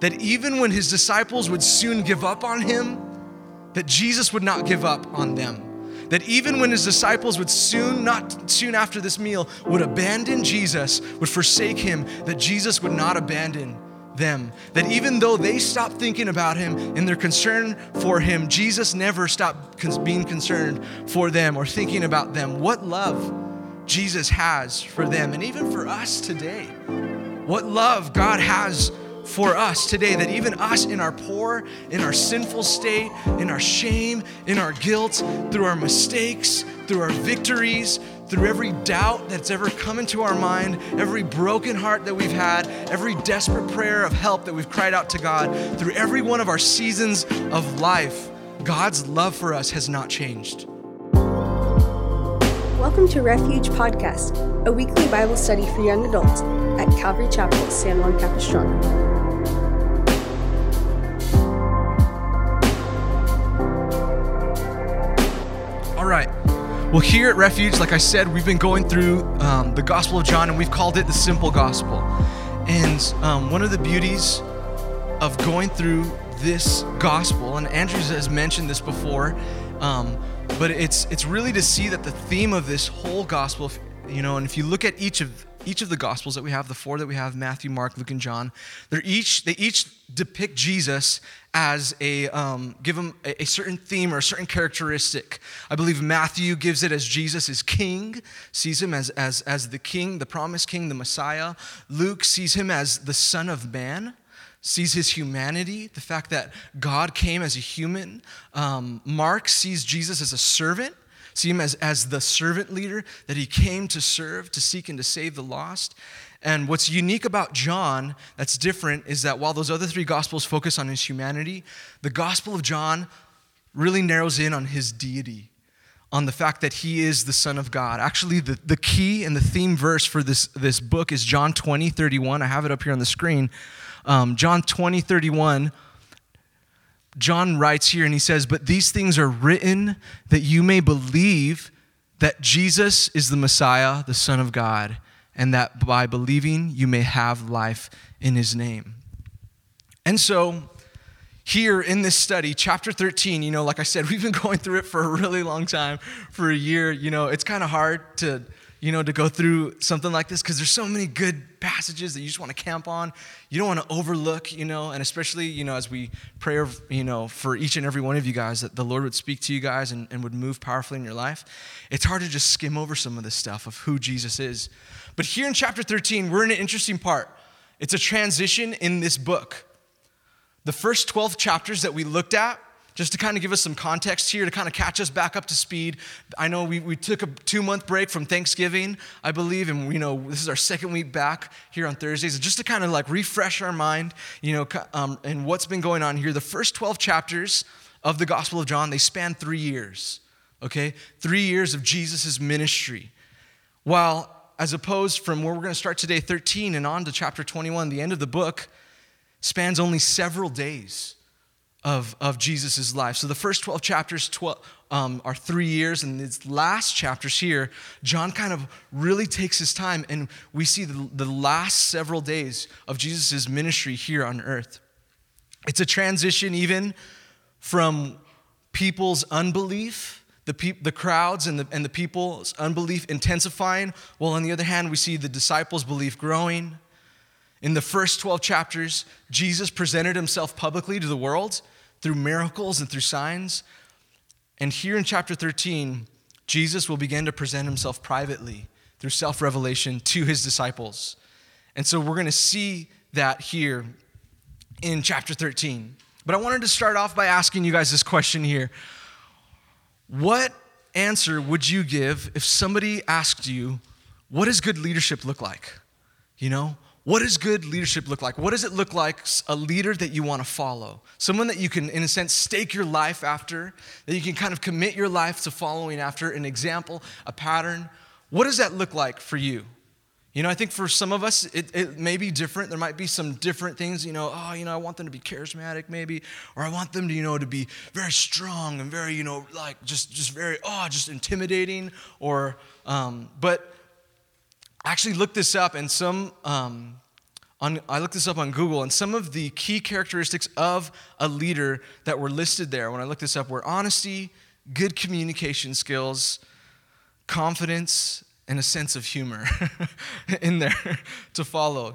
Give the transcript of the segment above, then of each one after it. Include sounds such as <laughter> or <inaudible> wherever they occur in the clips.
that even when his disciples would soon give up on him, that Jesus would not give up on them. That even when his disciples would soon, not soon after this meal, would abandon Jesus, would forsake him, that Jesus would not abandon them. That even though they stopped thinking about him and their concern for him, Jesus never stopped being concerned for them or thinking about them. What love Jesus has for them, and even for us today. What love God has for us today that even us in our poor, in our sinful state, in our shame, in our guilt, through our mistakes, through our victories, through every doubt that's ever come into our mind, every broken heart that we've had, every desperate prayer of help that we've cried out to God, through every one of our seasons of life, God's love for us has not changed. Welcome to Refuge Podcast, a weekly Bible study for young adults at Calvary Chapel, San Juan Capistrano. Well, here at Refuge, like I said, we've been going through um, the Gospel of John and we've called it the simple gospel. And um, one of the beauties of going through this gospel, and Andrew has mentioned this before, um, but it's it's really to see that the theme of this whole gospel, you know, and if you look at each of each of the gospels that we have, the four that we have, Matthew, Mark, Luke, and John, they're each they each depict Jesus as a um, give him a, a, certain theme or a certain characteristic. I believe Matthew gives it as Jesus is king, sees him as as as the king, the promised king, the Messiah. Luke sees him as the Son of Man sees his humanity, the fact that God came as a human. Um, Mark sees Jesus as a servant see him as, as the servant leader that he came to serve, to seek, and to save the lost. And what's unique about John that's different is that while those other three gospels focus on his humanity, the gospel of John really narrows in on his deity, on the fact that he is the Son of God. Actually, the, the key and the theme verse for this, this book is John 20, 31. I have it up here on the screen. Um, John 20, 31 John writes here and he says, But these things are written that you may believe that Jesus is the Messiah, the Son of God, and that by believing you may have life in his name. And so, here in this study, chapter 13, you know, like I said, <laughs> we've been going through it for a really long time, for a year. You know, it's kind of hard to you know, to go through something like this because there's so many good passages that you just want to camp on. You don't want to overlook, you know, and especially, you know, as we pray, you know, for each and every one of you guys that the Lord would speak to you guys and, and would move powerfully in your life. It's hard to just skim over some of this stuff of who Jesus is. But here in chapter 13, we're in an interesting part. It's a transition in this book. The first 12 chapters that we looked at just to kind of give us some context here, to kind of catch us back up to speed. I know we, we took a two month break from Thanksgiving, I believe, and you know, this is our second week back here on Thursdays. And just to kind of like refresh our mind, you know, um, and what's been going on here, the first 12 chapters of the Gospel of John, they span three years, okay? Three years of Jesus' ministry. While, as opposed from where we're going to start today, 13 and on to chapter 21, the end of the book spans only several days of, of Jesus' life. So the first 12 chapters 12, um, are three years, and these last chapters here, John kind of really takes his time, and we see the, the last several days of Jesus' ministry here on earth. It's a transition even from people's unbelief, the, pe- the crowds and the, and the people's unbelief intensifying, while on the other hand, we see the disciples' belief growing in the first 12 chapters, Jesus presented himself publicly to the world through miracles and through signs. And here in chapter 13, Jesus will begin to present himself privately through self revelation to his disciples. And so we're going to see that here in chapter 13. But I wanted to start off by asking you guys this question here What answer would you give if somebody asked you, What does good leadership look like? You know, what does good leadership look like? What does it look like a leader that you want to follow? Someone that you can, in a sense, stake your life after, that you can kind of commit your life to following after, an example, a pattern. What does that look like for you? You know, I think for some of us, it, it may be different. There might be some different things, you know, oh, you know, I want them to be charismatic maybe, or I want them to, you know, to be very strong and very, you know, like just, just very, oh, just intimidating, or, um, but actually looked this up, and some um, On, I looked this up on Google, and some of the key characteristics of a leader that were listed there when I looked this up were honesty, good communication skills, confidence, and a sense of humor <laughs> in there <laughs> to follow.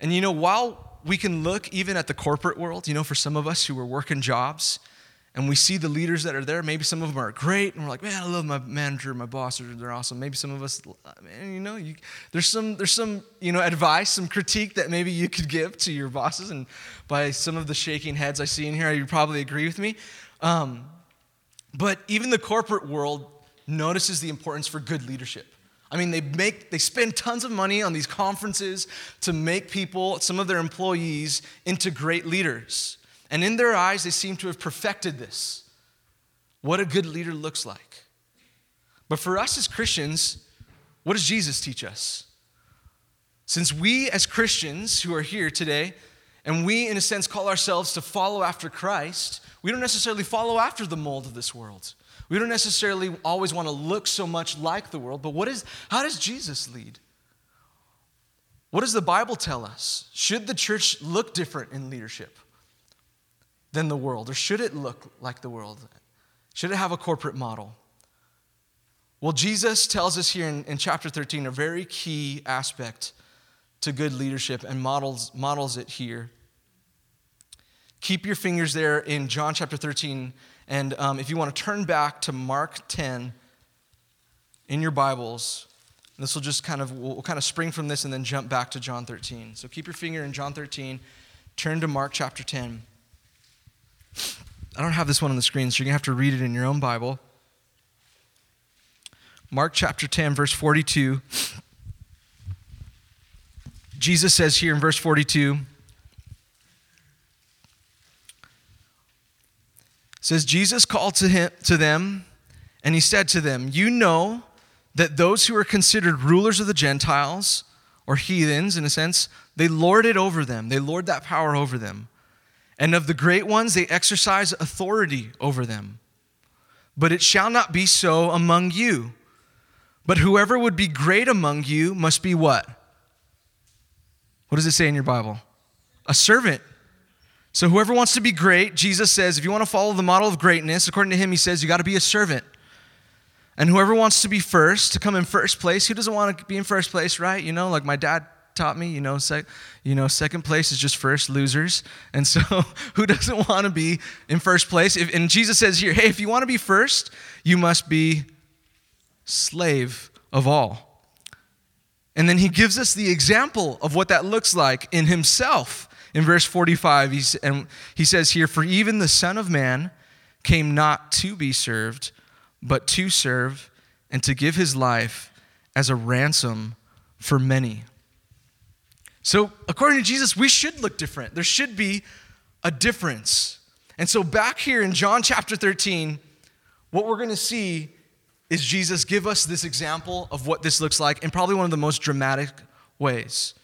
And you know, while we can look even at the corporate world, you know, for some of us who are working jobs, and we see the leaders that are there. Maybe some of them are great, and we're like, man, I love my manager, my boss, they're awesome. Maybe some of us, man, you know, you, there's some there's some you know advice, some critique that maybe you could give to your bosses, and by some of the shaking heads I see in here, you probably agree with me. Um, but even the corporate world notices the importance for good leadership. I mean, they make they spend tons of money on these conferences to make people, some of their employees, into great leaders. And in their eyes, they seem to have perfected this what a good leader looks like. But for us as Christians, what does Jesus teach us? Since we, as Christians who are here today, and we, in a sense, call ourselves to follow after Christ, we don't necessarily follow after the mold of this world. We don't necessarily always want to look so much like the world, but what is, how does Jesus lead? What does the Bible tell us? Should the church look different in leadership? Than the world? Or should it look like the world? Should it have a corporate model? Well, Jesus tells us here in, in chapter 13 a very key aspect to good leadership and models, models it here. Keep your fingers there in John chapter 13. And um, if you want to turn back to Mark 10 in your Bibles, this will just kind of, we'll kind of spring from this and then jump back to John 13. So keep your finger in John 13, turn to Mark chapter 10. I don't have this one on the screen, so you're going to have to read it in your own Bible. Mark chapter 10, verse 42. Jesus says here in verse 42, says Jesus called to him to them and he said to them, "You know that those who are considered rulers of the Gentiles or heathens in a sense, they lord it over them. They lord that power over them." And of the great ones, they exercise authority over them. But it shall not be so among you. But whoever would be great among you must be what? What does it say in your Bible? A servant. So whoever wants to be great, Jesus says, if you want to follow the model of greatness, according to him, he says, you got to be a servant. And whoever wants to be first, to come in first place, who doesn't want to be in first place, right? You know, like my dad taught me, you know, sec, you know, second place is just first losers. And so <laughs> who doesn't want to be in first place? If, and Jesus says here, hey, if you want to be first, you must be slave of all. And then he gives us the example of what that looks like in himself. In verse 45, he's, and he says here, For even the Son of Man came not to be served, but to serve and to give his life as a ransom for many. So, according to Jesus, we should look different. There should be a difference. And so, back here in John chapter 13, what we're going to see is Jesus give us this example of what this looks like in probably one of the most dramatic ways.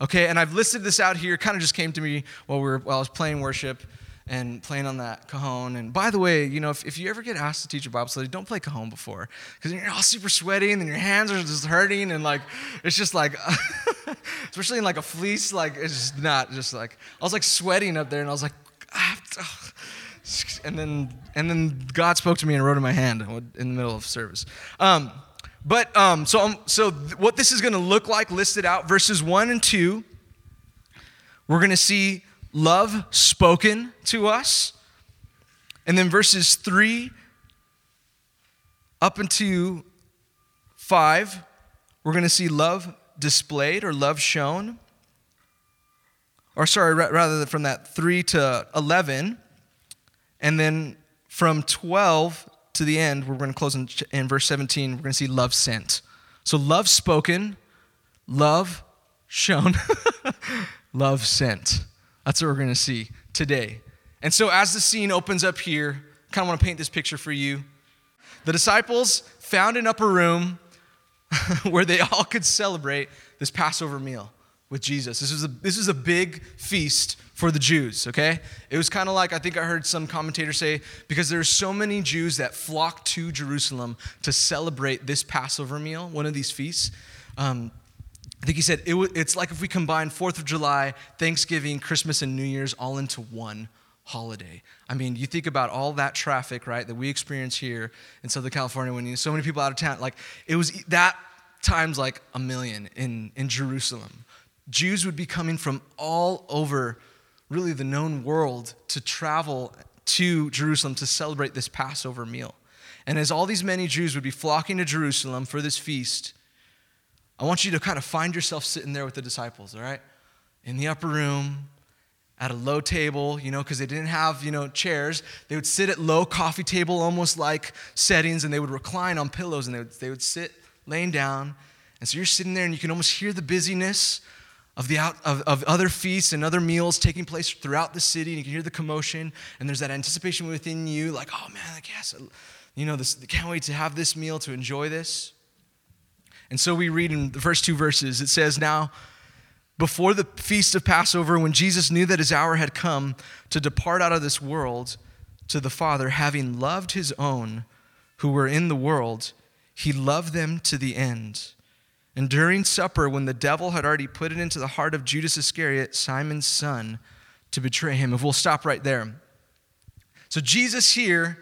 Okay, and I've listed this out here, kind of just came to me while, we were, while I was playing worship and playing on that cajon. And by the way, you know, if, if you ever get asked to teach a Bible study, don't play cajon before because you're all super sweaty and your hands are just hurting and like it's just like, <laughs> especially in like a fleece, like it's just not just like I was like sweating up there and I was like, ah, <sighs> and then and then God spoke to me and wrote in my hand in the middle of service. Um, but um, so um, so what this is going to look like listed out verses one and two. We're going to see love spoken to us. And then verses 3 up into 5, we're going to see love displayed or love shown. Or, sorry, rather than from that 3 to 11. And then from 12 to the end, we're going to close in, in verse 17, we're going to see love sent. So, love spoken, love shown, <laughs> love sent. That's what we're going to see today. And so, as the scene opens up here, I kind of want to paint this picture for you. The disciples found an upper room <laughs> where they all could celebrate this Passover meal with Jesus. This was a, this was a big feast for the Jews, okay? It was kind of like, I think I heard some commentators say, because there there's so many Jews that flocked to Jerusalem to celebrate this Passover meal, one of these feasts. Um, I think he said it w- it's like if we combine 4th of July, Thanksgiving, Christmas, and New Year's all into one holiday. I mean, you think about all that traffic, right, that we experience here in Southern California when you so many people out of town. Like, it was that times like a million in, in Jerusalem. Jews would be coming from all over, really, the known world to travel to Jerusalem to celebrate this Passover meal. And as all these many Jews would be flocking to Jerusalem for this feast, I want you to kind of find yourself sitting there with the disciples, all right? In the upper room, at a low table, you know, because they didn't have, you know, chairs. They would sit at low coffee table, almost like settings, and they would recline on pillows and they would, they would sit laying down. And so you're sitting there and you can almost hear the busyness of, the out, of, of other feasts and other meals taking place throughout the city. And you can hear the commotion, and there's that anticipation within you, like, oh man, I yes, uh, you know, this, can't wait to have this meal, to enjoy this. And so we read in the first two verses, it says, Now, before the feast of Passover, when Jesus knew that his hour had come to depart out of this world to the Father, having loved his own who were in the world, he loved them to the end. And during supper, when the devil had already put it into the heart of Judas Iscariot, Simon's son, to betray him. If we'll stop right there. So Jesus here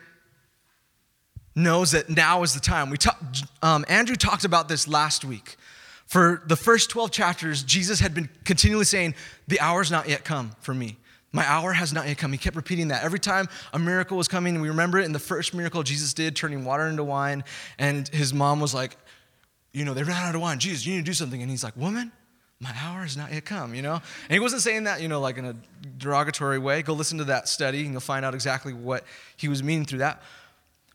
knows that now is the time. We talk, um, Andrew talked about this last week. For the first 12 chapters, Jesus had been continually saying, The hour's not yet come for me. My hour has not yet come. He kept repeating that. Every time a miracle was coming, we remember it in the first miracle Jesus did, turning water into wine, and his mom was like, You know, they ran out of wine. Jesus, you need to do something. And he's like, Woman, my hour has not yet come, you know? And he wasn't saying that, you know, like in a derogatory way. Go listen to that study and you'll find out exactly what he was meaning through that.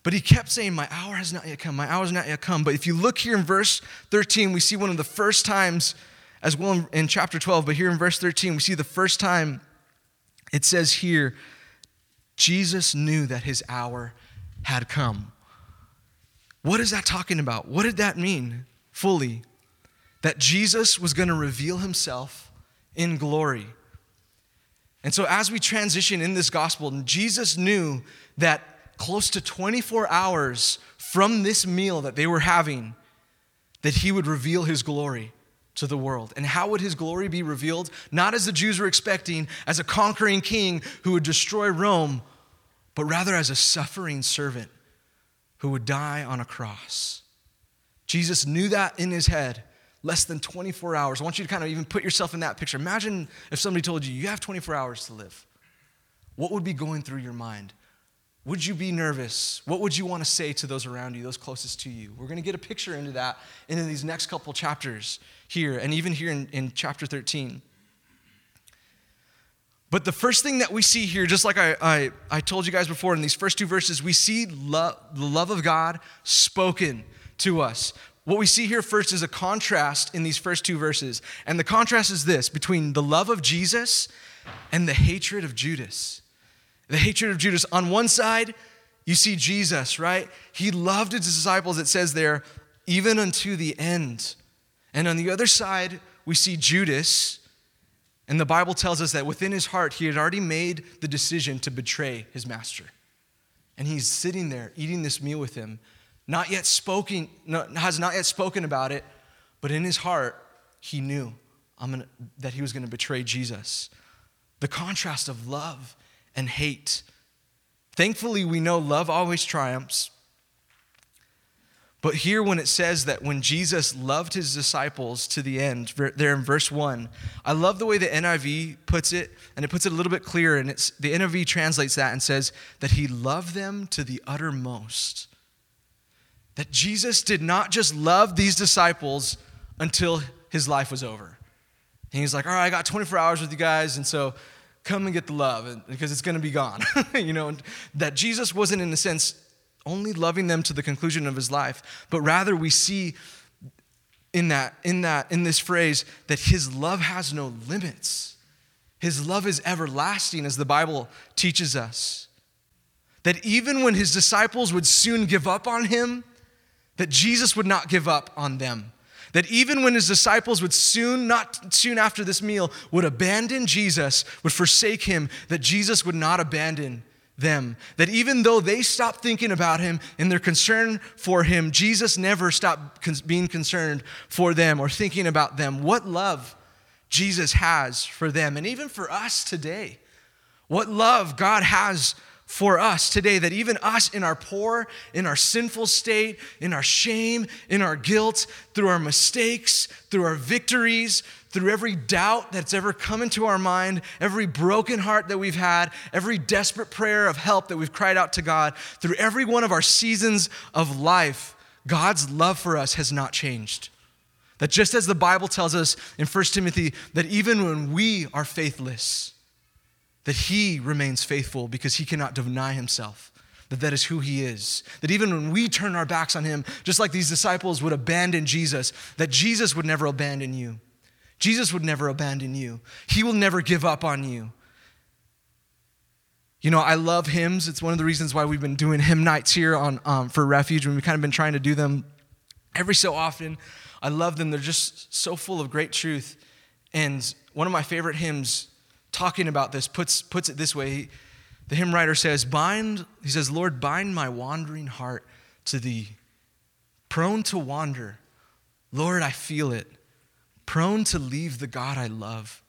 But he kept saying, My hour has not yet come. My hour has not yet come. But if you look here in verse 13, we see one of the first times, as well in, chapter 12, but here in verse 13, we see the first time it says here, Jesus knew that his hour had come. What is that talking about? What did that mean fully? That Jesus was going to reveal himself in glory. And so, as we transition in this gospel, Jesus knew that close to 24 hours from this meal that they were having, that he would reveal his glory to the world. And how would his glory be revealed? Not as the Jews were expecting, as a conquering king who would destroy Rome, but rather as a suffering servant who would die on a cross. Jesus knew that in his head less than 24 hours. I want you to kind of even put yourself in that picture. Imagine if somebody told you, you have 24 hours to live. What would be going through your mind? Would you be nervous? What would you want to say to those around you, those closest to you? We're going to get a picture into that into these next couple chapters here, and even here in, in chapter 13. But the first thing that we see here, just like I, I, I told you guys before in these first two verses, we see lo- the love of God spoken to us. What we see here first is a contrast in these first two verses. And the contrast is this between the love of Jesus and the hatred of Judas. The hatred of Judas. On one side, you see Jesus, right? He loved his disciples, it says there, even unto the end. And on the other side, we see Judas. And the Bible tells us that within his heart, he had already made the decision to betray his master. And he's sitting there eating this meal with him, not yet spoken, has not yet spoken about it, but in his heart, he knew gonna, that he was going to betray Jesus. The contrast of love and hate. Thankfully, we know love always triumphs. But here, when it says that when Jesus loved his disciples to the end, there in verse 1, I love the way the NIV puts it, and it puts it a little bit clearer. And it's, the NIV translates that and says that he loved them to the uttermost. That Jesus did not just love these disciples until his life was over. And he's like, all right, I got 24 hours with you guys, and so come and get the love because it's going to be gone. <laughs> you know, that Jesus wasn't, in a sense, only loving them to the conclusion of his life, but rather we see in that, in that, in this phrase that his love has no limits. His love is everlasting, as the Bible teaches us. That even when his disciples would soon give up on him, that Jesus would not give up on them that even when his disciples would soon, not soon after this meal, would abandon Jesus, would forsake him, that Jesus would not abandon them. That even though they stopped thinking about him and their concern for him, Jesus never stopped being concerned for them or thinking about them. What love Jesus has for them, and even for us today. What love God has for us today that even us in our poor, in our sinful state, in our shame, in our guilt, through our mistakes, through our victories, through every doubt that's ever come into our mind, every broken heart that we've had, every desperate prayer of help that we've cried out to God, through every one of our seasons of life, God's love for us has not changed. That just as the Bible tells us in 1 Timothy that even when we are faithless, that he remains faithful because he cannot deny himself. That that is who he is. That even when we turn our backs on him, just like these disciples would abandon Jesus, that Jesus would never abandon you. Jesus would never abandon you. He will never give up on you. You know, I love hymns. It's one of the reasons why we've been doing hymn nights here on um, for Refuge, and we've kind of been trying to do them every so often. I love them. They're just so full of great truth. And one of my favorite hymns talking about this puts, puts it this way. The hymn writer says, Bind, he says, Lord, bind my wandering heart to thee. Prone to wander, Lord, I feel it. Prone to leave the God I love.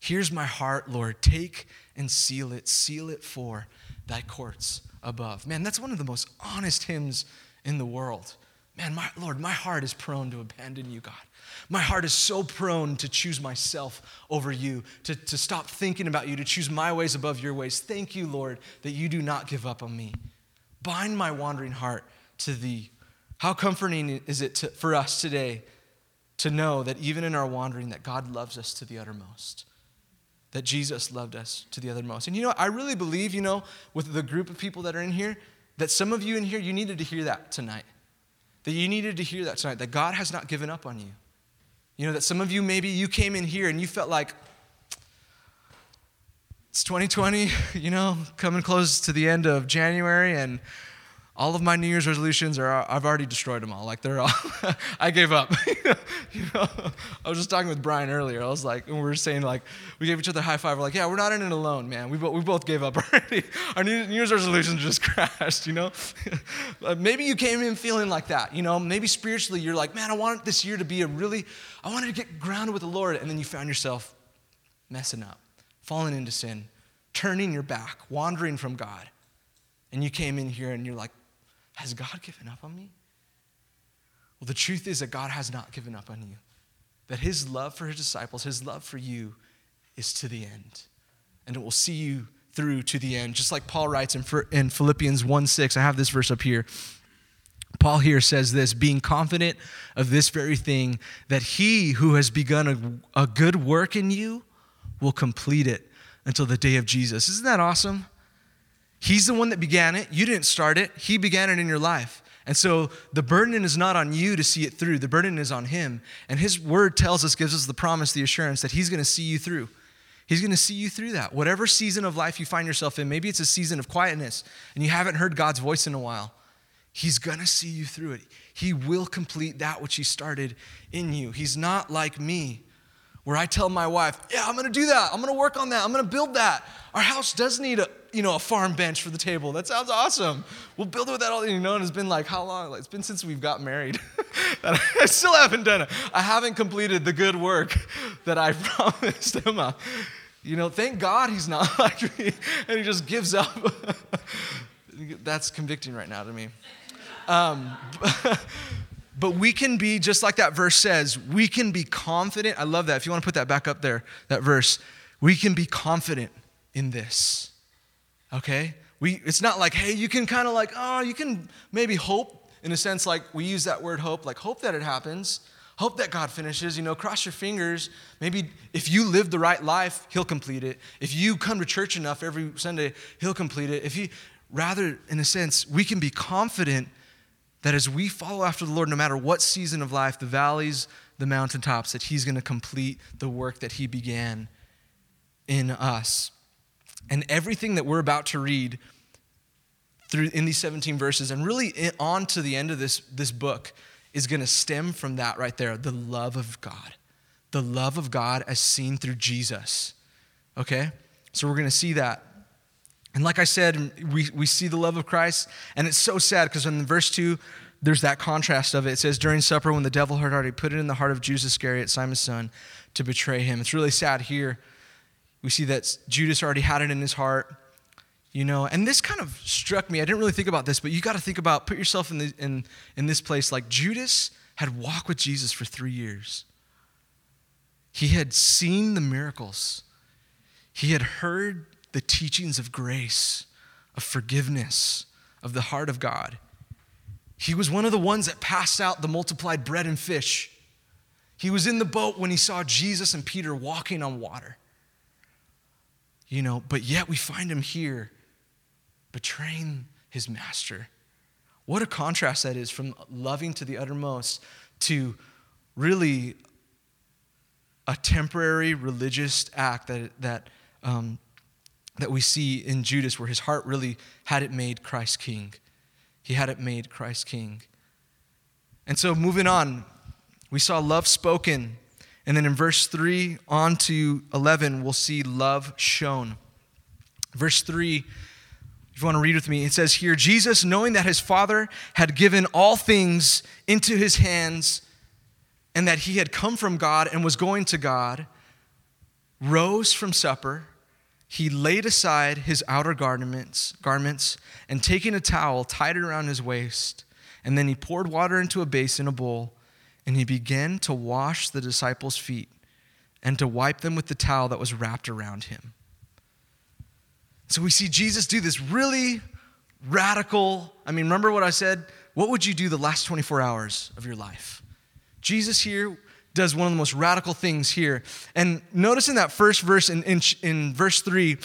Here's my heart, Lord. Take and seal it. Seal it for thy courts above. Man, that's one of the most honest hymns in the world. Man, my Lord, my heart is prone to abandon you, God. My heart is so prone to choose myself over you, to, to stop thinking about you, to choose my ways above your ways. Thank you, Lord, that you do not give up on me. Bind my wandering heart to thee. How comforting is it to, for us today to know that even in our wandering that God loves us to the uttermost. That Jesus loved us to the uttermost. And you know, I really believe, you know, with the group of people that are in here, that some of you in here, you needed to hear that tonight that you needed to hear that tonight, that God has not given up on you. You know, that some of you, maybe you came in here and you felt like, it's 2020, <laughs> you know, coming close to the end of January, and all of my New Year's resolutions are, I've already destroyed them all. Like, they're all, <laughs> I gave up. <laughs> you know, I was just talking with Brian earlier. I was like, and we were saying, like, we gave each other high five. We're like, yeah, we're not in it alone, man. We, bo- we both gave up <laughs> already. Our New Year's resolutions just crashed, you know? maybe you came in feeling like that, you know? Maybe spiritually you're like, man, I want this year to be a really, I wanted to get grounded with the Lord. And then you found yourself messing up, falling into sin, turning your back, wandering from God. And you came in here and you're like, has God given up on me? Well, the truth is that God has not given up on you. That his love for his disciples, his love for you, is to the end. And it will see you through to the end. Just like Paul writes in, Philippians 1 6. I have this verse up here. Paul here says this being confident of this very thing, that he who has begun a, a good work in you will complete it until the day of Jesus. Isn't that awesome? He's the one that began it. You didn't start it, He began it in your life. And so the burden is not on you to see it through, the burden is on Him. And His word tells us, gives us the promise, the assurance that He's going to see you through. He's going to see you through that. Whatever season of life you find yourself in, maybe it's a season of quietness and you haven't heard God's voice in a while. He's going to see you through it. He will complete that which He started in you. He's not like me, where I tell my wife, Yeah, I'm going to do that. I'm going to work on that. I'm going to build that. Our house does need a, you know, a farm bench for the table. That sounds awesome. We'll build it with that all, you know, and it's been like how long? Like, it's been since we've got married. <laughs> I <laughs> still haven't done it. I haven't completed the good work <laughs> that I promised Emma. You know, thank God he's not like me and he just gives up. That's convicting right now to me. Um, but we can be, just like that verse says, we can be confident. I love that. If you want to put that back up there, that verse, we can be confident in this. Okay? We, it's not like, hey, you can kind of like, oh, you can maybe hope in a sense, like we use that word hope, like hope that it happens, hope that God finishes, you know, cross your fingers. Maybe if you live the right life, He'll complete it. If you come to church enough every Sunday, He'll complete it. If you, rather, in a sense, we can be confident that as we follow after the Lord, no matter what season of life, the valleys, the mountaintops, that He's going to complete the work that He began in us. And everything that we're about to read through in these 17 verses and really on to the end of this, this book is going to stem from that right there the love of God. The love of God as seen through Jesus. Okay? So we're going to see that. And like I said, we, we see the love of Christ, and it's so sad because in verse 2, there's that contrast of it. It says, During supper, when the devil had already put it in the heart of Judas Iscariot, Simon's son, to betray him. It's really sad here. We see that Judas already had it in his heart, you know, and this kind of struck me. I didn't really think about this, but you got to think about, put yourself in, the, in, in this place. Like Judas had walked with Jesus for three years, he had seen the miracles, he had heard the teachings of grace, of forgiveness, of the heart of God. He was one of the ones that passed out the multiplied bread and fish. He was in the boat when he saw Jesus and Peter walking on water. You know, but yet we find him here betraying his master. What a contrast that is from loving to the uttermost to really a temporary religious act that, that um, that we see in Judas, where his heart really had it made Christ king. He had it made Christ king. And so, moving on, we saw love spoken. And then in verse 3 on to 11, we'll see love shown. Verse 3, if you want to read with me, it says here Jesus, knowing that his Father had given all things into his hands and that he had come from God and was going to God, rose from supper he laid aside his outer garments, garments and taking a towel, tied it around his waist. And then he poured water into a basin, a bowl, and he began to wash the disciples' feet and to wipe them with the towel that was wrapped around him. So we see Jesus do this really radical. I mean, remember what I said? What would you do the last 24 hours of your life? Jesus here does one of the most radical things here. And notice in that first verse, in, in, in verse 3,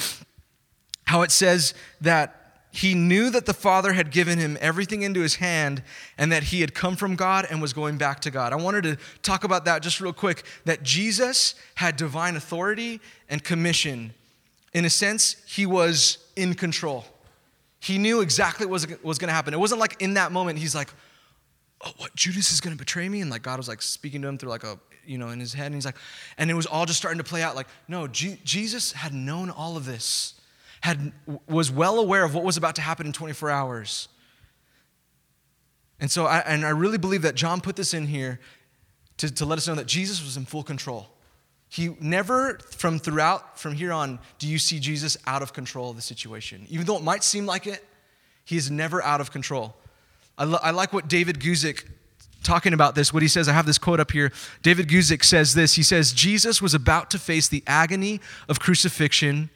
how it says that he knew that the Father had given him everything into his hand and that he had come from God and was going back to God. I wanted to talk about that just real quick that Jesus had divine authority and commission. In a sense, he was in control. He knew exactly what was, going to happen. It wasn't like in that moment, he's like, oh, what, Judas is going to betray me? And like God was like speaking to him through like a, you know, in his head. And he's like, and it was all just starting to play out like, no, G- Jesus had known all of this, had, was well aware of what was about to happen in 24 hours. And so, I, and I really believe that John put this in here to, to let us know that Jesus was in full control. He never, from throughout, from here on, do you see Jesus out of control of the situation. Even though it might seem like it, he is never out of control. I, lo- I like what David Guzik talking about this, what he says, I have this quote up here. David Guzik says this He says, Jesus was about to face the agony of crucifixion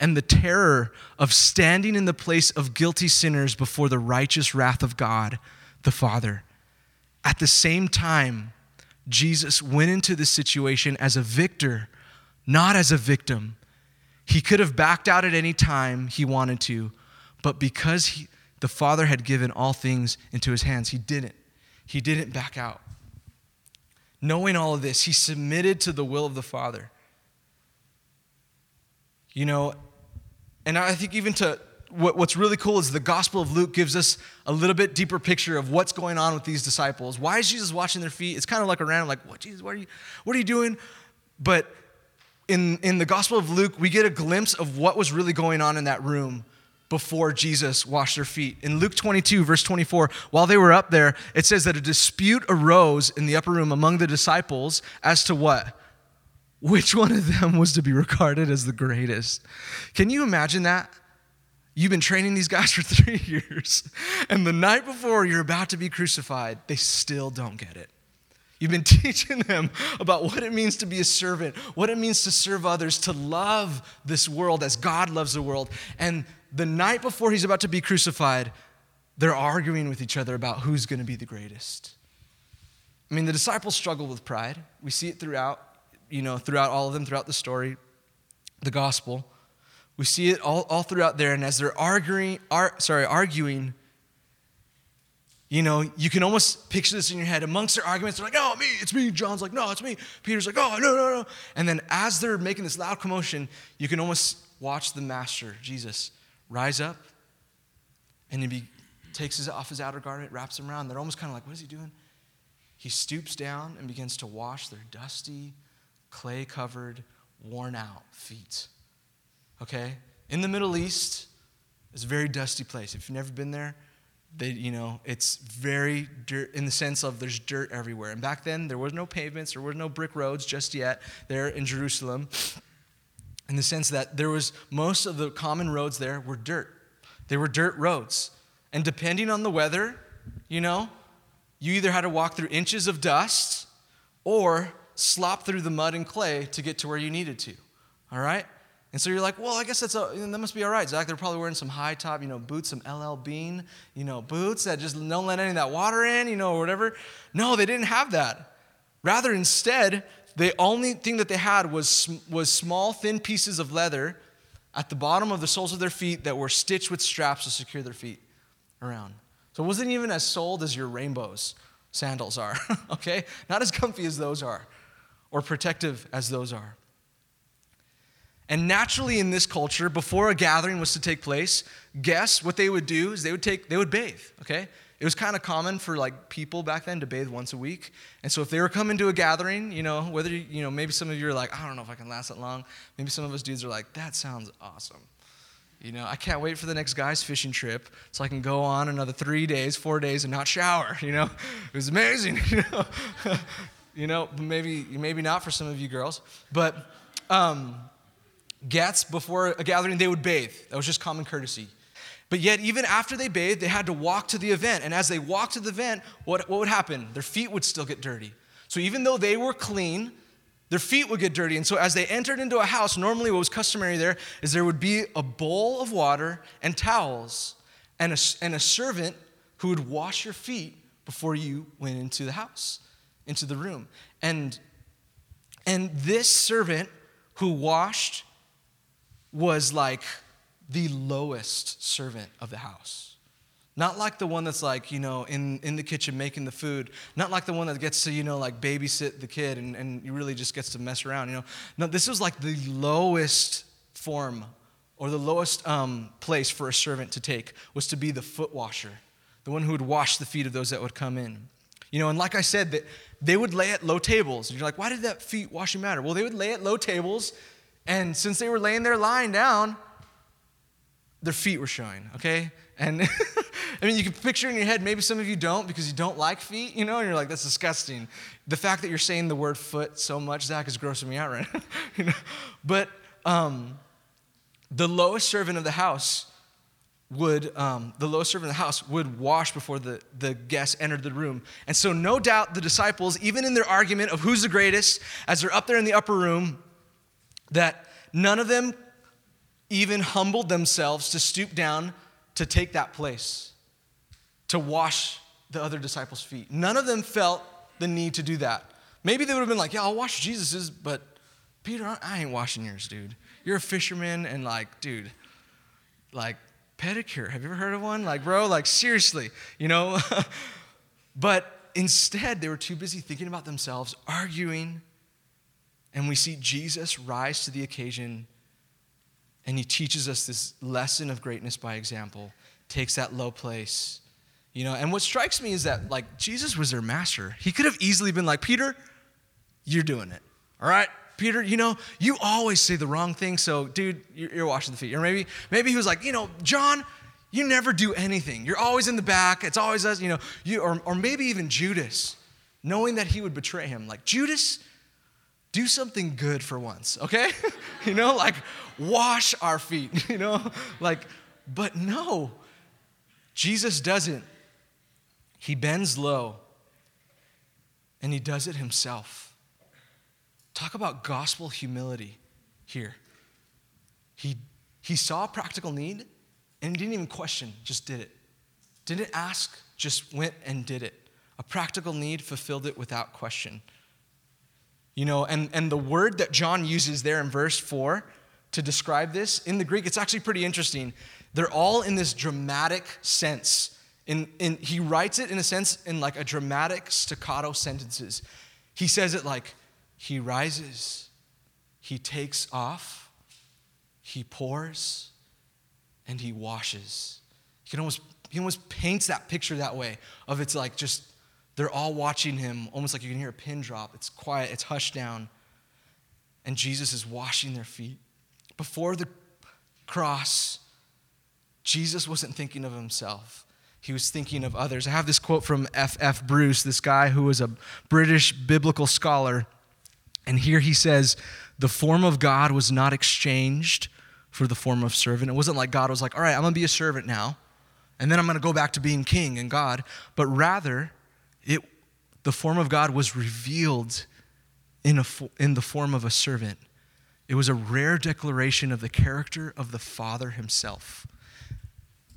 and the terror of standing in the place of guilty sinners before the righteous wrath of God the Father. At the same time, Jesus went into this situation as a victor, not as a victim. He could have backed out at any time he wanted to, but because he, the Father had given all things into his hands. He didn't. He didn't back out. Knowing all of this, he submitted to the will of the Father. You know, and I think even to what, what's really cool is the Gospel of Luke gives us a little bit deeper picture of what's going on with these disciples. Why is Jesus washing their feet? It's kind of like a random, like, what, Jesus, what are you, what are you doing? But in, in the Gospel of Luke, we get a glimpse of what was really going on in that room before Jesus washed their feet. In Luke 22, verse 24, while they were up there, it says that a dispute arose in the upper room among the disciples as to what? Which one of them was to be regarded as the greatest? Can you imagine that? You've been training these guys for <laughs> three years, and the night before you're about to be crucified, they still don't get it. You've been <laughs> teaching them about what it means to be a servant, what it means to serve others, to love this world as God loves the world. And the night before he's about to be crucified, they're arguing with each other about who's going to be the greatest. I mean, the disciples struggle with pride. We see it throughout, you know, throughout all of them, throughout the story, the gospel. We see it all, all throughout there. And as they're arguing, ar- sorry, arguing, you know, you can almost picture this in your head. Amongst their arguments, they're like, oh, me, it's me. John's like, no, it's me. Peter's like, oh, no, no, no. And then as they're making this loud commotion, you can almost watch the master, Jesus, rise up, and he be, takes his, off his outer garment, wraps him around. They're almost kind of like, what is he doing? He stoops down and begins to wash their dusty, clay covered, worn out feet. Okay? In the Middle East, It's a very dusty place. If you've never been there, they, you know, it's very dirt in the sense of there's dirt everywhere. And back then, there was no pavements, there were no brick roads just yet there in Jerusalem. In the sense that there was most of the common roads there were dirt. They were dirt roads. And depending on the weather, you know, you either had to walk through inches of dust or slop through the mud and clay to get to where you needed to. All right? And so you're like, well, I guess that's a, that must be all right, Zach. They're probably wearing some high top, you know, boots, some LL Bean, you know, boots that just don't let any of that water in, you know, or whatever. No, they didn't have that. Rather, instead, the only thing that they had was, was small, thin pieces of leather at the bottom of the soles of their feet that were stitched with straps to secure their feet around. So it wasn't even as sold as your rainbows sandals are, <laughs> okay? Not as comfy as those are, or protective as those are. And naturally, in this culture, before a gathering was to take place, guests, what they would do is they would take, they would bathe, okay? It was kind of common for like people back then to bathe once a week. And so if they were coming to a gathering, you know, whether, you know, maybe some of you are like, I don't know if I can last that long. Maybe some of us dudes are like, that sounds awesome. You know, I can't wait for the next guy's fishing trip so I can go on another three days, four days, and not shower. <laughs> You know, it was amazing. <laughs> You know, you know maybe maybe not for some of you girls, but um, Gets before a gathering, they would bathe. That was just common courtesy. But yet, even after they bathed, they had to walk to the event. And as they walked to the event, what, what would happen? Their feet would still get dirty. So even though they were clean, their feet would get dirty. And so as they entered into a house, normally what was customary there is there would be a bowl of water and towels and a, and a servant who would wash your feet before you went into the house, into the room. And, and this servant who washed was like the lowest servant of the house. Not like the one that's like, you know, in, in the kitchen making the food. Not like the one that gets to, you know, like babysit the kid and, and really just gets to mess around, you know. No, this was like the lowest form or the lowest um, place for a servant to take was to be the foot washer, the one who would wash the feet of those that would come in. You know, and like I said, that they would lay at low tables. And you're like, why did that feet washing matter? Well, they would lay at low tables and since they were laying there lying down, their feet were showing, okay? And <laughs> I mean, you can picture in your head, maybe some of you don't because you don't like feet, you know, and you're like, that's disgusting. The fact that you're saying the word foot so much, Zach, is grossing me out right <laughs> now. you know? But um, the lowest servant of the house would, um, the lowest servant of the house would wash before the, the guests entered the room. And so, no doubt, the disciples, even in their argument of who's the greatest, as they're up there in the upper room, that none of them even humbled themselves to stoop down to take that place, to wash the other disciples' feet. None of them felt the need to do that. Maybe they would have been like, yeah, I'll wash Jesus's, but Peter, I ain't washing yours, dude. You're a fisherman, and like, dude, like, pedicure. Have you ever heard of one? Like, bro, like, seriously, you know? <laughs> but instead, they were too busy thinking about themselves, arguing, and we see Jesus rise to the occasion and he teaches us this lesson of greatness by example, takes that low place. You know, and what strikes me is that like Jesus was their master. He could have easily been like, Peter, you're doing it. All right? Peter, you know, you always say the wrong thing, so dude, you're, washing the feet. Or maybe, maybe he was like, you know, John, you never do anything. You're always in the back. It's always us, you know, you or, or maybe even Judas, knowing that he would betray him. Like, Judas, do something good for once, okay? <laughs> you know, like wash our feet, <laughs> you know? Like, but no, Jesus doesn't. He bends low and he does it himself. Talk about gospel humility here. He, he saw a practical need and he didn't even question, just did it. Didn't ask, just went and did it. A practical need, fulfilled it without question. You know, and, and the word that John uses there in verse 4 to describe this, in the Greek, it's actually pretty interesting. They're all in this dramatic sense. In, in, he writes it in a sense in like a dramatic staccato sentences. He says it like, he rises, he takes off, he pours, and he washes. He almost he almost paints that picture that way of it's like just they're all watching him, almost like you can hear a pin drop. It's quiet, it's hushed down. And Jesus is washing their feet. Before the cross, Jesus wasn't thinking of himself. He was thinking of others. I have this quote from F. F. Bruce, this guy who was a British biblical scholar. And here he says, The form of God was not exchanged for the form of servant. It wasn't like God was like, All right, I'm going to be a servant now, and then I'm going to go back to being king and God. But rather, it, the form of God was revealed in, a, in the form of a servant. It was a rare declaration of the character of the Father himself.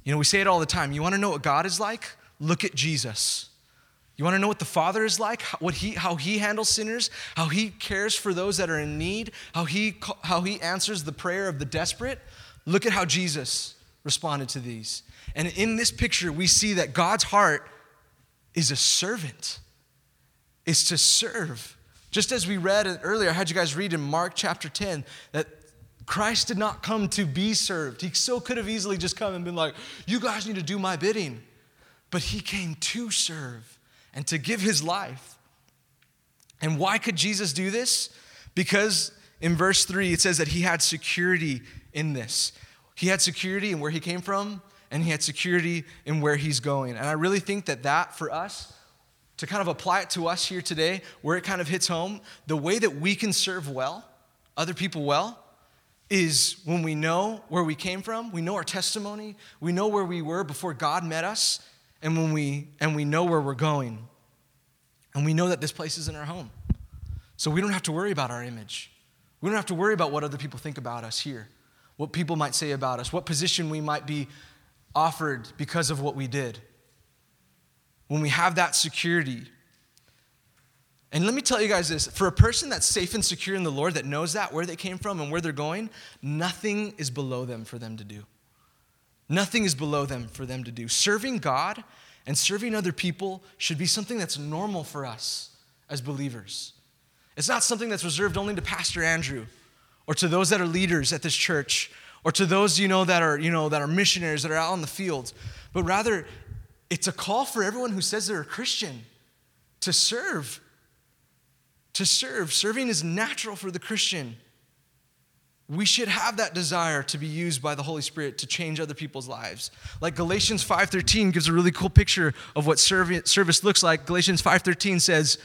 You know, we say it all the time. You want to know what God is like? Look at Jesus. You want to know what the Father is like? What he, how he handles sinners? How he cares for those that are in need? How he, how he answers the prayer of the desperate? Look at how Jesus responded to these. And in this picture, we see that God's heart is a servant, is to serve. Just as we read earlier, I had you guys read in Mark chapter 10 that Christ did not come to be served. He so could have easily just come and been like, You guys need to do my bidding. But he came to serve and to give his life. And why could Jesus do this? Because in verse 3, it says that he had security in this. He had security in where he came from, and he had security in where he's going. And I really think that that for us, to kind of apply it to us here today, where it kind of hits home, the way that we can serve well, other people well, is when we know where we came from, we know our testimony, we know where we were before God met us, and when we and we know where we're going. And we know that this place isn't our home. So we don't have to worry about our image. We don't have to worry about what other people think about us here, what people might say about us, what position we might be offered because of what we did. When we have that security, and let me tell you guys this for a person that's safe and secure in the Lord, that knows that, where they came from and where they're going, nothing is below them for them to do. Nothing is below them for them to do. Serving God and serving other people should be something that's normal for us as believers. It's not something that's reserved only to Pastor Andrew or to those that are leaders at this church or to those you know that are you know that are missionaries that are out on the field but rather it's a call for everyone who says they're a christian to serve to serve. Serving is natural for the Christian. We should have that desire to be used by the Holy Spirit to change other people's lives. Like Galatians 5:13 gives a really cool picture of what service looks like. Galatians 5:13 says,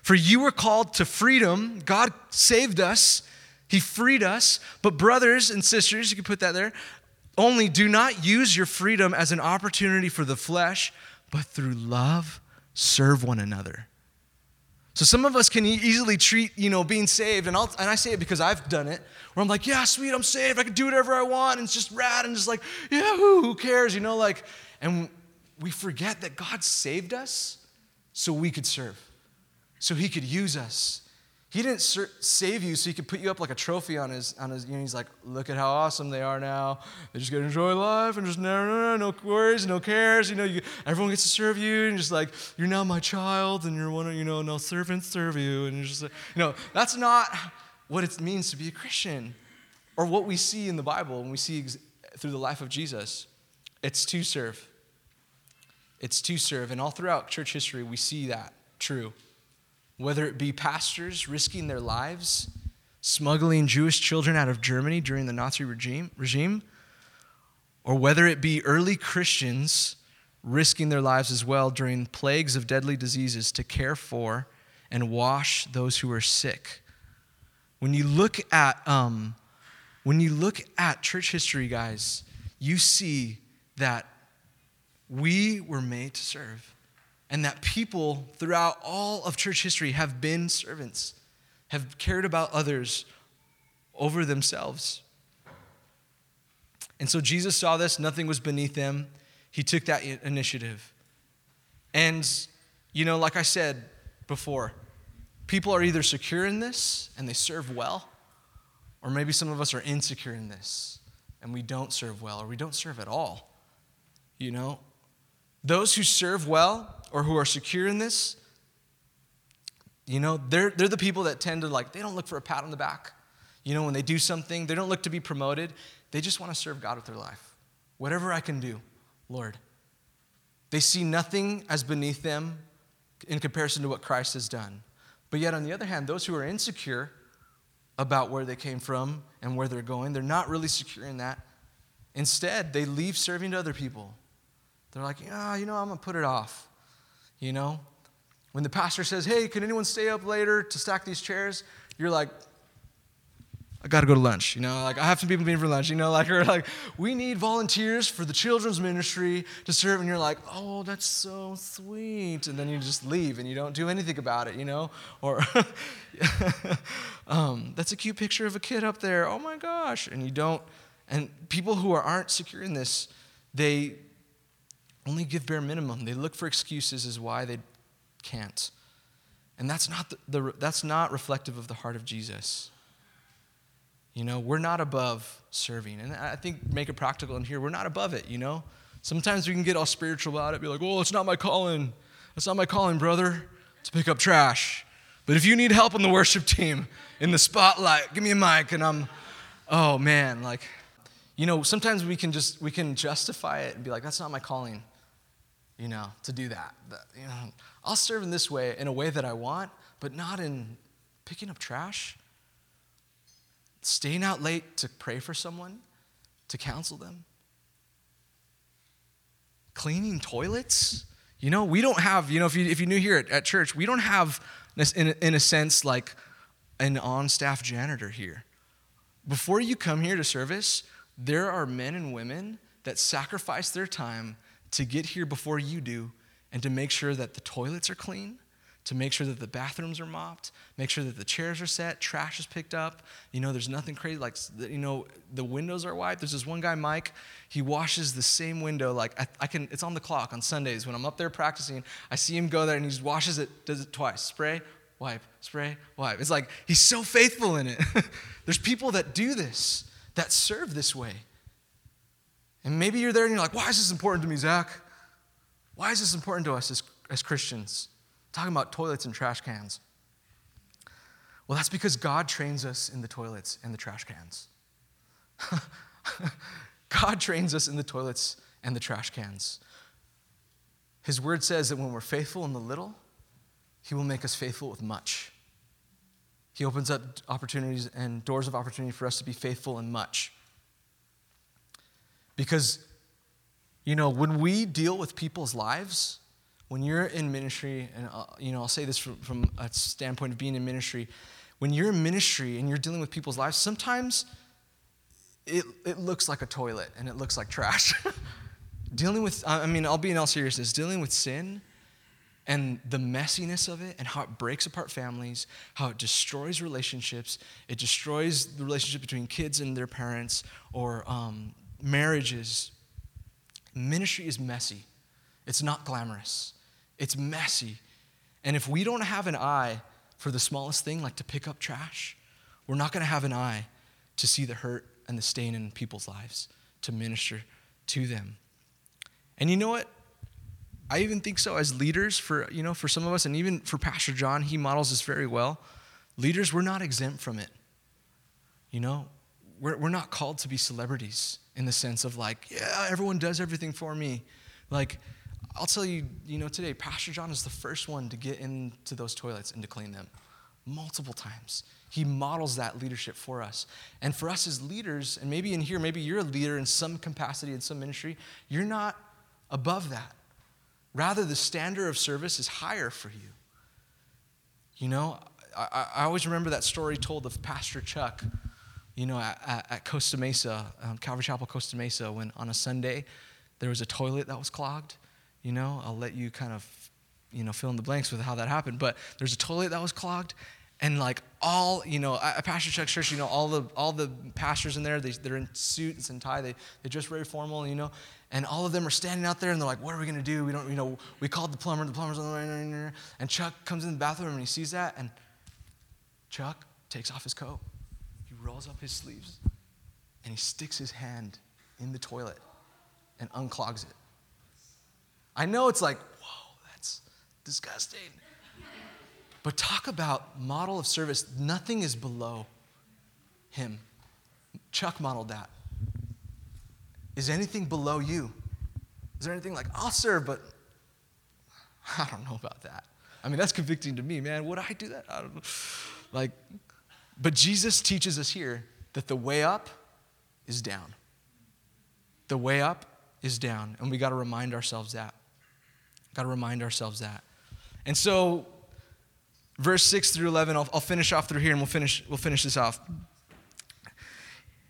"For you were called to freedom. God saved us. He freed us. But brothers and sisters, you can put that there, only do not use your freedom as an opportunity for the flesh, but through love serve one another." So some of us can easily treat, you know, being saved, and, I'll, and I say it because I've done it, where I'm like, yeah, sweet, I'm saved, I can do whatever I want, and it's just rad, and just like, yeah, who, who cares, you know, like, and we forget that God saved us so we could serve, so He could use us, he didn't save you so he could put you up like a trophy on his, on his, you know, he's like, look at how awesome they are now. They're just to enjoy life and just no, no, no, no worries, no cares. You know, you, everyone gets to serve you and just like, you're now my child and you're one of, you know, no servants serve you. And you're just like, you know, that's not what it means to be a Christian or what we see in the Bible when we see through the life of Jesus. It's to serve. It's to serve. And all throughout church history, we see that true whether it be pastors risking their lives, smuggling Jewish children out of Germany during the Nazi regime, regime or whether it be early Christians risking their lives as well during plagues of deadly diseases to care for and wash those who are sick. When you look at um, when you look at church history, guys, you see that we were made to serve and that people throughout all of church history have been servants, have cared about others over themselves. And so Jesus saw this, nothing was beneath them. He took that initiative. And, you know, like I said before, people are either secure in this and they serve well, or maybe some of us are insecure in this and we don't serve well or we don't serve at all. You know, those who serve well or who are secure in this, you know, they're, they're the people that tend to like, they don't look for a pat on the back. You know, when they do something, they don't look to be promoted. They just want to serve God with their life. Whatever I can do, Lord. They see nothing as beneath them in comparison to what Christ has done. But yet, on the other hand, those who are insecure about where they came from and where they're going, they're not really secure in that. Instead, they leave serving to other people. They're like, yeah, you know, I'm going to put it off. You know? When the pastor says, hey, can anyone stay up later to stack these chairs? You're like, I got to go to lunch. You know, like I have some people meeting for lunch. You know, like or like we need volunteers for the children's ministry to serve, and you're like, oh, that's so sweet, and then you just leave and you don't do anything about it. You know, or <laughs> um, that's a cute picture of a kid up there. Oh my gosh, and you don't. And people who are, aren't secure in this, they only give bare minimum. They look for excuses as why they can't. And that's not, the, the, that's not reflective of the heart of Jesus. You know, we're not above serving. And I think make it practical in here, we're not above it, you know? Sometimes we can get all spiritual about it, be like, oh, it's not my calling. It's not my calling, brother, to pick up trash. But if you need help on the worship team in the spotlight, give me a mic and I'm, oh man, like, you know, sometimes we can just, we can justify it and be like, that's not my calling, you know, to do that. You know, I'll serve in this way, in a way that I want, but not in picking up trash staying out late to pray for someone, to counsel them, cleaning toilets. You know, we don't have, you know, if you, if you knew here at, at church, we don't have, in, in a sense, like an on staff janitor here. Before you come here to service, there are men and women that sacrifice their time to get here before you do and to make sure that the toilets are clean, to make sure that the bathrooms are mopped, make sure that the chairs are set, trash is picked up. You know, there's nothing crazy like, you know, the windows are wiped. There's this one guy, Mike, he washes the same window. Like, I, I, can, it's on the clock on Sundays. When I'm up there practicing, I see him go there and he washes it, does it twice. Spray, wipe, spray, wipe. It's like, he's so faithful in it. <laughs> there's people that do this, that serve this way. And maybe you're there and you're like, why is this important to me, Zach? Why is this important to us as, as Christians? talking about toilets and trash cans. Well, that's because God trains us in the toilets and the trash cans. <laughs> God trains us in the toilets and the trash cans. His word says that when we're faithful in the little, He will make us faithful with much. He opens up opportunities and doors of opportunity for us to be faithful in much. Because, you know, when we deal with people's lives, when you're in ministry, and I'll, uh, you know, I'll say this from, from a standpoint of being in ministry, when you're in ministry and you're dealing with people's lives, sometimes it, it looks like a toilet and it looks like trash. <laughs> dealing with, I mean, I'll be in all seriousness, dealing with sin and the messiness of it and how it breaks apart families, how it destroys relationships, it destroys the relationship between kids and their parents or um, marriages. Ministry is messy, it's not glamorous. It's messy. And if we don't have an eye for the smallest thing, like to pick up trash, we're not going to have an eye to see the hurt and the stain in people's lives, to minister to them. And you know what? I even think so as leaders for, you know, for some of us, and even for Pastor John, he models this very well. Leaders, we're not exempt from it. You know, we're, we're not called to be celebrities in the sense of like, yeah, everyone does everything for me. Like, I'll tell you, you know, today, Pastor John is the first one to get into those toilets and to clean them multiple times. He models that leadership for us. And for us as leaders, and maybe in here, maybe you're a leader in some capacity in some ministry, you're not above that. Rather, the standard of service is higher for you. You know, I, I always remember that story told of Pastor Chuck, you know, at, at Costa Mesa, um, Calvary Chapel, Costa Mesa, when on a Sunday there was a toilet that was clogged you know, I'll let you kind of, you know, fill in the blanks with how that happened. But there's a toilet that was clogged, and like all, you know, at Pastor Chuck's church, you know, all the all the pastors in there, they, they're in suits and tie. They they dress very formal, you know, and all of them are standing out there, and they're like, "What are we gonna do? We don't, you know, we called the plumber. The plumber's on the way." And Chuck comes in the bathroom and he sees that, and Chuck takes off his coat. Rolls up his sleeves, and he sticks his hand in the toilet and unclogs it. I know it's like, whoa, that's disgusting. But talk about model of service. Nothing is below him. Chuck modeled that. Is anything below you? Is there anything like, I'll serve, but I don't know about that. I mean, that's convicting to me, man. Would I do that? I don't know. Like, but Jesus teaches us here that the way up is down. the way up is down. And we got to remind ourselves that. Got to remind ourselves that. And so, verse 6 through 11, I'll, I'll finish off through here and we'll finish, we'll finish this off.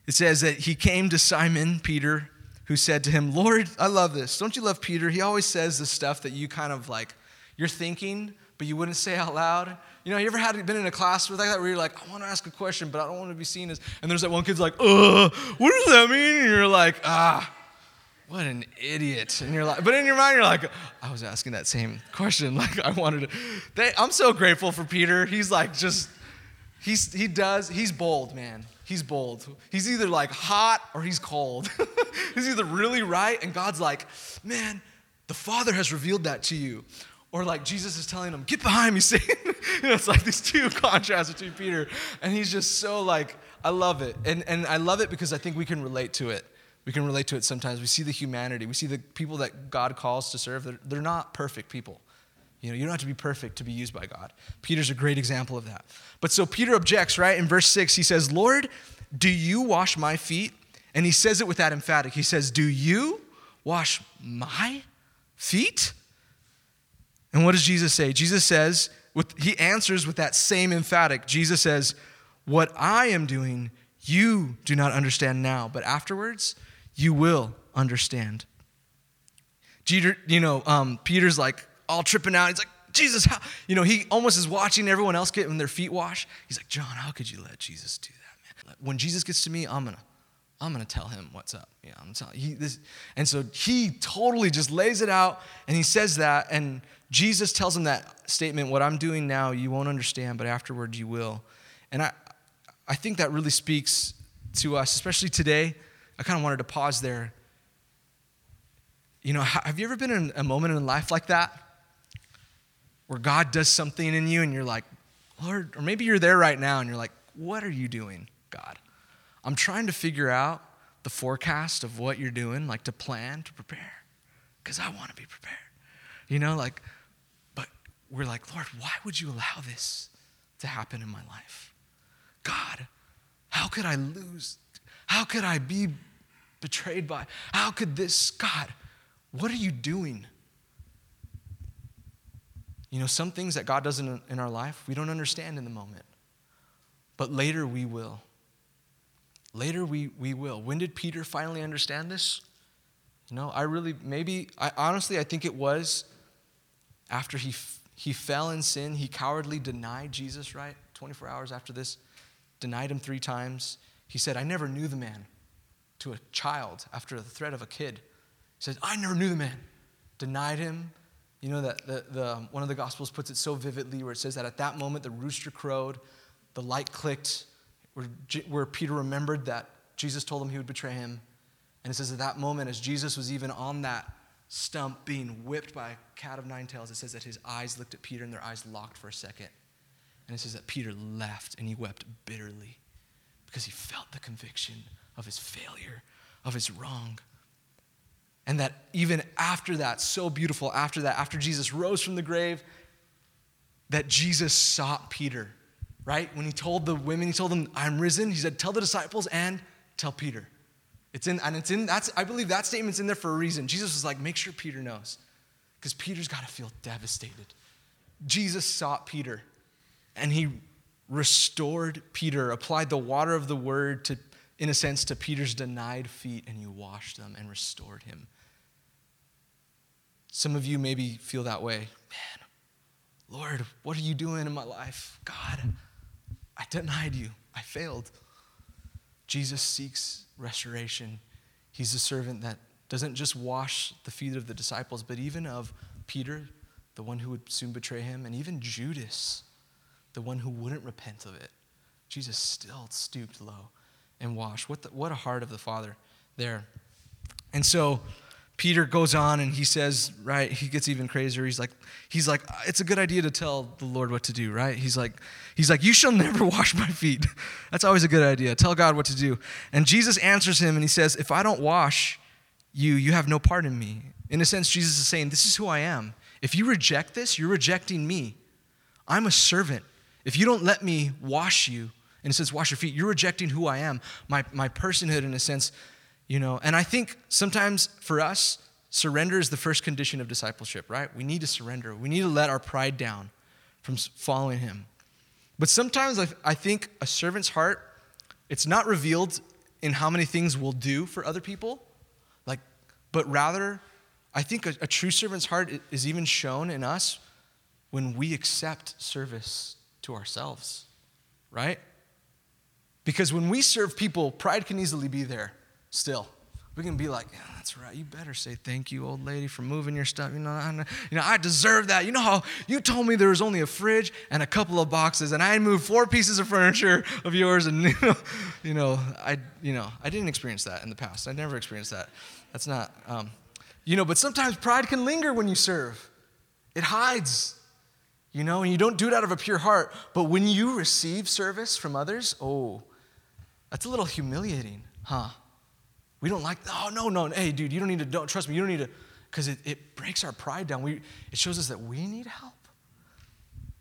It says that he came to Simon, Peter, who said to him, Lord, I love this. Don't you love Peter? He always says the stuff that you kind of like, you're thinking, but you wouldn't say out loud. You know, you ever had been in a class with like that where you're like, I want to ask a question, but I don't want to be seen as, and there's that one kid's like, uh, what does that mean? And you're like, ah, what an idiot. And you're like, but in your mind, you're like, I was asking that same question. <laughs> Like, I wanted to. They, I'm so grateful for Peter. He's like, just, he's, he does, he's bold, man. He's bold. He's either like hot or he's cold. <laughs> he's either really right, and God's like, man, the Father has revealed that to you. Or like Jesus is telling him, get behind me, <laughs> Satan. it's like these two <laughs> contrasts between Peter. And he's just so like, I love it. And, and I love it because I think we can relate to it. We can relate to it sometimes. We see the humanity. We see the people that God calls to serve. They're, they're not perfect people. You know, you don't have to be perfect to be used by God. Peter's a great example of that. But so Peter objects, right? In verse 6, he says, Lord, do you wash my feet? And he says it with that emphatic. He says, Do you wash my feet? And what does Jesus say? Jesus says, with, he answers with that same emphatic. Jesus says, What I am doing, you do not understand now, but afterwards, you will understand. Peter, you know, um, Peter's like all tripping out. He's like, Jesus, how? You know, he almost is watching everyone else getting their feet washed. He's like, John, how could you let Jesus do that, man? When Jesus gets to me, I'm gonna, I'm gonna tell him what's up. Yeah, I'm telling he this, and so he totally just lays it out, and he says that, and Jesus tells him that statement, what I'm doing now, you won't understand, but afterward you will. And I, I think that really speaks to us, especially today. I kind of wanted to pause there. You know, have you ever been in a moment in life like that? Where God does something in you and you're like, Lord, or maybe you're there right now and you're like, what are you doing, God? I'm trying to figure out the forecast of what you're doing, like to plan, to prepare, because I want to be prepared. You know, like, we're like, Lord, why would you allow this to happen in my life? God, how could I lose? How could I be betrayed by? How could this, God, what are you doing? You know, some things that God does in, in our life, we don't understand in the moment. But later we will. Later we, we will. When did Peter finally understand this? You know, I really, maybe, I honestly, I think it was after he he fell in sin. He cowardly denied Jesus, right? 24 hours after this, denied him three times. He said, I never knew the man to a child after the threat of a kid. He said, I never knew the man. Denied him. You know that the, the, um, one of the Gospels puts it so vividly where it says that at that moment the rooster crowed, the light clicked, where, where Peter remembered that Jesus told him he would betray him. And it says at that moment, as Jesus was even on that stump being whipped by a cat of nine tails, it says that his eyes looked at Peter and their eyes locked for a second. And it says that Peter left and he wept bitterly because he felt the conviction of his failure, of his wrong. And that even after that, so beautiful, after that, after Jesus rose from the grave, that Jesus sought Peter, right? When he told the women, he told them, I'm risen. He said, Tell the disciples and tell Peter. It's in, and it's in, that's, I believe that statement's in there for a reason. Jesus was like, make sure Peter knows. Because Peter's got to feel devastated. Jesus sought Peter and he restored Peter, applied the water of the word to, in a sense, to Peter's denied feet, and he washed them and restored him. Some of you maybe feel that way. Man, Lord, what are you doing in my life? God, I denied you. I failed. Jesus seeks restoration. He's a servant that doesn't just wash the feet of the disciples, but even of Peter, the one who would soon betray him, and even Judas, the one who wouldn't repent of it. Jesus still stooped low and washed. What, the, what a heart of the Father there. And so, Peter goes on and he says, right, he gets even crazier. He's like, he's like, it's a good idea to tell the Lord what to do, right? He's like, he's like, you shall never <laughs> wash my feet. That's always a good idea. Tell God what to do. And Jesus answers him and he says, if I don't wash you, you have no part in me. In a sense, Jesus is saying, this is who I am. If you reject this, you're rejecting me. I'm a servant. If you don't let me wash you, in a sense, wash your feet, you're rejecting who I am, my, my personhood, in a sense, You know, and I think sometimes for us, surrender is the first condition of discipleship, right? We need to surrender. We need to let our pride down from following him. But sometimes I, I think a servant's heart, it's not revealed in how many things we'll do for other people, like, but rather, I think a, a true servant's heart is even shown in us when we accept service to ourselves, right? Because when we serve people, pride can easily be there still. We can be like, yeah, that's right. You better say thank you, old lady, for moving your stuff. You know, I, you know, I deserve that. You know how you told me there was only a fridge and a couple of boxes, and I moved four pieces of furniture of yours, and <laughs> you know, you know, I, you know, I didn't experience that in the past. I never experienced that. That's not, um, you know. But sometimes pride can linger when you serve. It hides, you know, and you don't do it out of a pure heart. But when you receive service from others, oh, that's a little humiliating, huh? We don't like, oh, no, no, hey, dude, you don't need to, don't trust me, you don't need to, because it, it breaks our pride down. We, it shows us that we need help.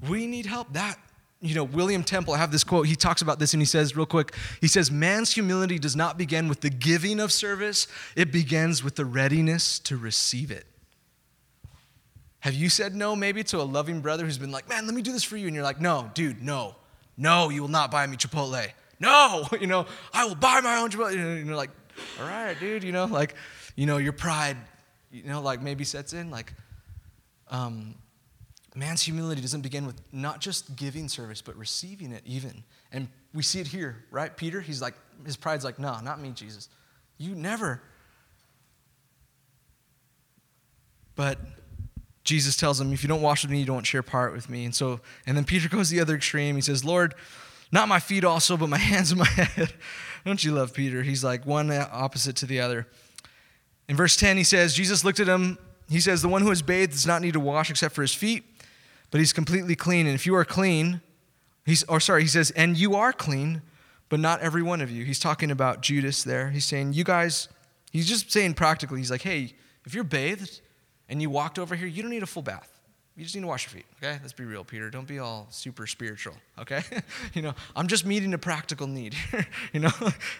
We need help. That, you know, William Temple, I have this quote, he talks about this and he says, real quick, he says, man's humility does not begin with the giving of service, it begins with the readiness to receive it. Have you said no maybe to a loving brother who's been like, man, let me do this for you? And you're like, no, dude, no, no, you will not buy me Chipotle. No, <laughs> you know, I will buy my own Chipotle. And you're like, all right, dude, you know, like, you know, your pride, you know, like maybe sets in. Like, um, man's humility doesn't begin with not just giving service, but receiving it even. And we see it here, right? Peter, he's like, his pride's like, no, not me, Jesus. You never. But Jesus tells him, if you don't wash with me, you don't share part with me. And so, and then Peter goes the other extreme. He says, Lord, not my feet also, but my <laughs> hands and my head. Don't you love Peter? He's like one opposite to the other. In verse 10, he says, Jesus looked at him. He says, The one who is bathed does not need to wash except for his feet, but he's completely clean. And if you are clean, he's, or sorry, he says, And you are clean, but not every one of you. He's talking about Judas there. He's saying, You guys, he's just saying practically, he's like, Hey, if you're bathed and you walked over here, you don't need a full bath. You just need to wash your feet, okay? Let's be real, Peter. Don't be all super spiritual, okay? <laughs> you know, I'm just meeting a practical need, <laughs> you know?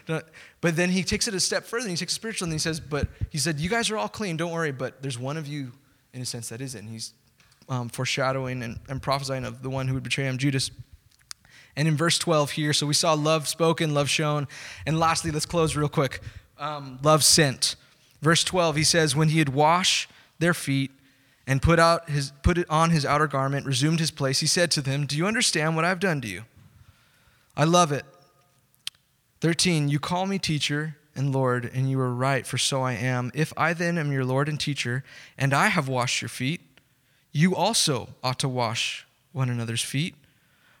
<laughs> but then he takes it a step further and he takes spiritual and he says, but he said, you guys are all clean, don't worry, but there's one of you, in a sense, that isn't. And he's um, foreshadowing and, and prophesying of the one who would betray him, Judas. And in verse 12 here, so we saw love spoken, love shown. And lastly, let's close real quick um, love sent. Verse 12, he says, When he had washed their feet and put, out his, put it on his outer garment, resumed his place, he said to them, Do you understand what I've done to you? I love it. 13, you call me teacher and Lord, and you are right, for so I am. If I then am your Lord and teacher, and I have washed your feet, you also ought to wash one another's feet.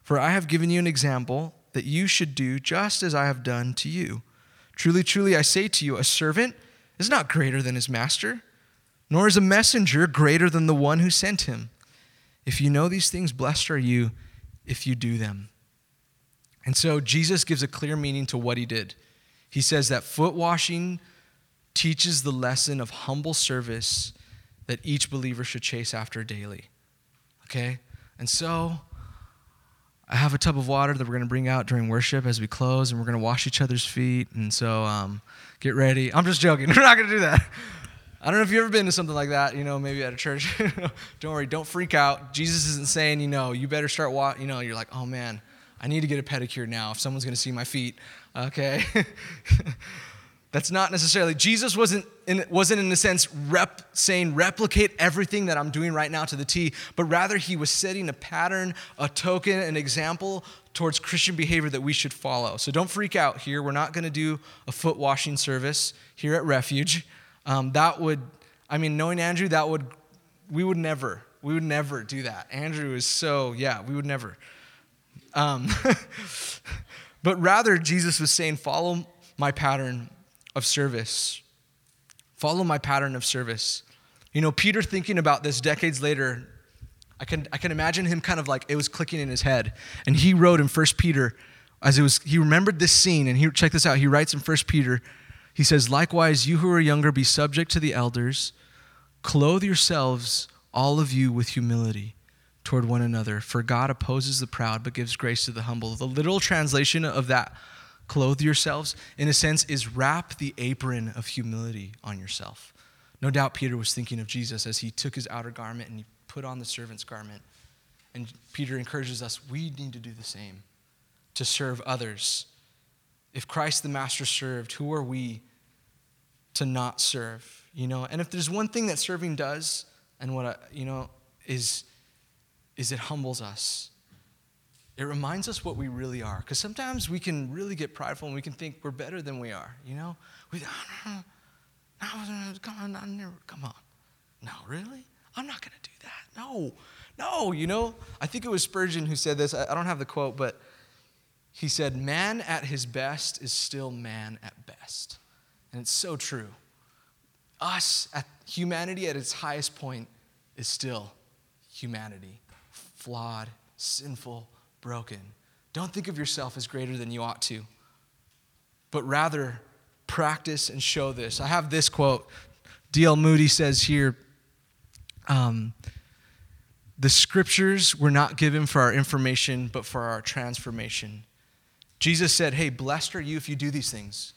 For I have given you an example that you should do just as I have done to you. Truly, truly, I say to you, a servant is not greater than his master nor is a messenger greater than the one who sent him. If you know these things, blessed are you if you do them. And so Jesus gives a clear meaning to what he did. He says that foot washing teaches the lesson of humble service that each believer should chase after daily. Okay? And so I have a tub of water that we're going to bring out during worship as we close, and we're going to wash each other's feet. And so um, get ready. I'm just joking. <laughs> We're not going to do that. I don't know if you've ever been to something like that, you know, maybe at a church. <laughs> don't worry, don't freak out. Jesus isn't saying, you know, you better start walking, you know, you're like, oh man, I need to get a pedicure now if someone's going to see my feet. Okay? <laughs> That's not necessarily. Jesus wasn't in, wasn't in a sense rep, saying replicate everything that I'm doing right now to the T, but rather he was setting a pattern, a token, an example towards Christian behavior that we should follow. So don't freak out here. We're not going to do a foot washing service here at Refuge. Um, that would, I mean, knowing Andrew, that would, we would never, we would never do that. Andrew is so, yeah, we would never. Um, <laughs> but rather, Jesus was saying, follow my pattern of service. Follow my pattern of service. You know, Peter thinking about this decades later, I can, I can imagine him kind of like it was clicking in his head. And he wrote in First Peter, as it was, he remembered this scene, and he check this out. He writes in First Peter he says, Likewise, you who are younger, be subject to the elders. Clothe yourselves, all of you, with humility toward one another. For God opposes the proud, but gives grace to the humble. The literal translation of that clothe yourselves, in a sense, is wrap the apron of humility on yourself. No doubt Peter was thinking of Jesus as he took his outer garment and he put on the servant's garment. And Peter encourages us we need to do the same to serve others. If Christ the Master served, who are we to not serve? You know, and if there's one thing that serving does, and what I, you know, is is it humbles us. It reminds us what we really are. Because sometimes we can really get prideful and we can think we're better than we are, you know? We, oh, no, come on, I come on. No, really? I'm not to do that. No, no, you know? I think it was Spurgeon who said this. I don't have the quote, but he said, Man at his best is still man at best. And it's so true. Us, at humanity at its highest point, is still humanity flawed, sinful, broken. Don't think of yourself as greater than you ought to, but rather practice and show this. I have this quote. D.L. Moody says here um, The scriptures were not given for our information, but for our transformation. Jesus said, Hey, blessed are you if you do these things.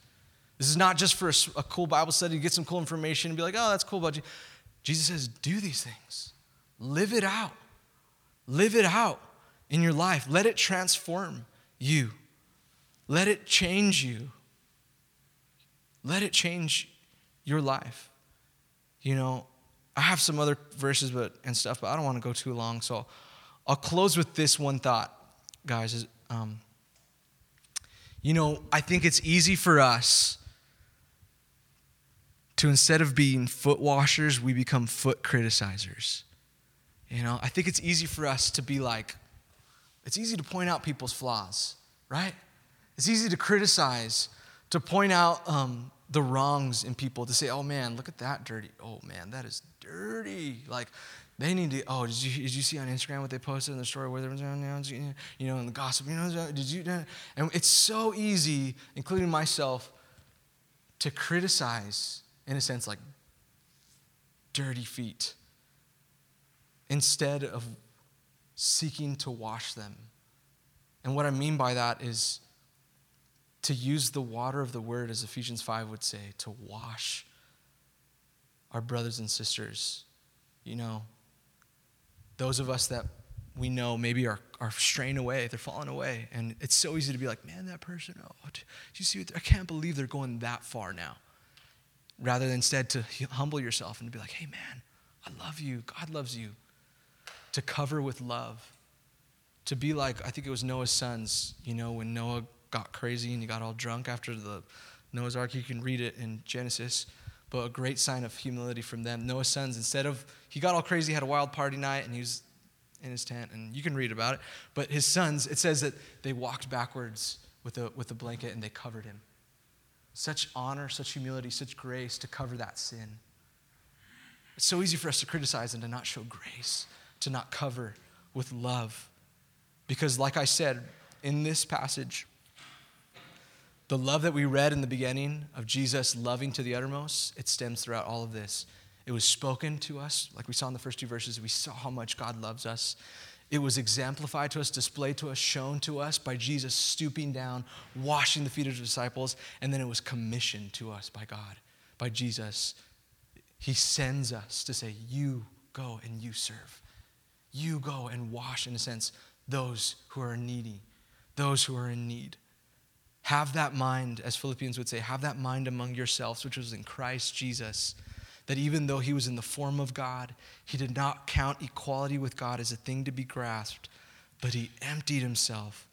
This is not just for a, a cool Bible study, to get some cool information and be like, oh, that's cool about you. Jesus says, do these things, live it out. Live it out in your life. Let it transform you. Let it change you. Let it change your life. You know, I have some other verses but, and stuff, but I don't want to go too long. So I'll close with this one thought, guys. Is, um, you know, I think it's easy for us to instead of being foot washers, we become foot criticizers. You know, I think it's easy for us to be like, it's easy to point out people's flaws, right? It's easy to criticize, to point out um, the wrongs in people, to say, oh man, look at that dirty. Oh man, that is dirty. Like, they need to, oh, did you, did you see on Instagram what they posted in the story where there was, you know, in the gossip, you know, did you, and it's so easy, including myself, to criticize, in a sense, like dirty feet instead of seeking to wash them. And what I mean by that is to use the water of the word, as Ephesians 5 would say, to wash our brothers and sisters. You know, those of us that we know maybe are, are straying away, they're falling away. And it's so easy to be like, man, that person, oh, do you see I can't believe they're going that far now. Rather than instead to humble yourself and to be like, hey, man, I love you. God loves you to cover with love, to be like, I think it was Noah's sons, you know, when Noah got crazy and he got all drunk after the Noah's Ark. You can read it in Genesis, but a great sign of humility from them. Noah's sons, instead of, he got all crazy, had a wild party night, and he was in his tent, and you can read about it. But his sons, it says that they walked backwards with a, with a blanket and they covered him. Such honor, such humility, such grace to cover that sin. It's so easy for us to criticize and to not show grace to not cover with love. Because, like I said, in this passage, the love that we read in the beginning of Jesus loving to the uttermost, it stems throughout all of this. It was spoken to us, like we saw in the first two verses, we saw how much God loves us. It was exemplified to us, displayed to us, shown to us by Jesus stooping down, washing the feet of the disciples, and then it was commissioned to us by God, by Jesus. He sends us to say, You go and you serve you go and wash, in a sense, those who are needy, those who are in need. Have that mind, as Philippians would say, have that mind among yourselves, which was in Christ Jesus, that even though he was in the form of God, he did not count equality with God as a thing to be grasped, but he emptied himself,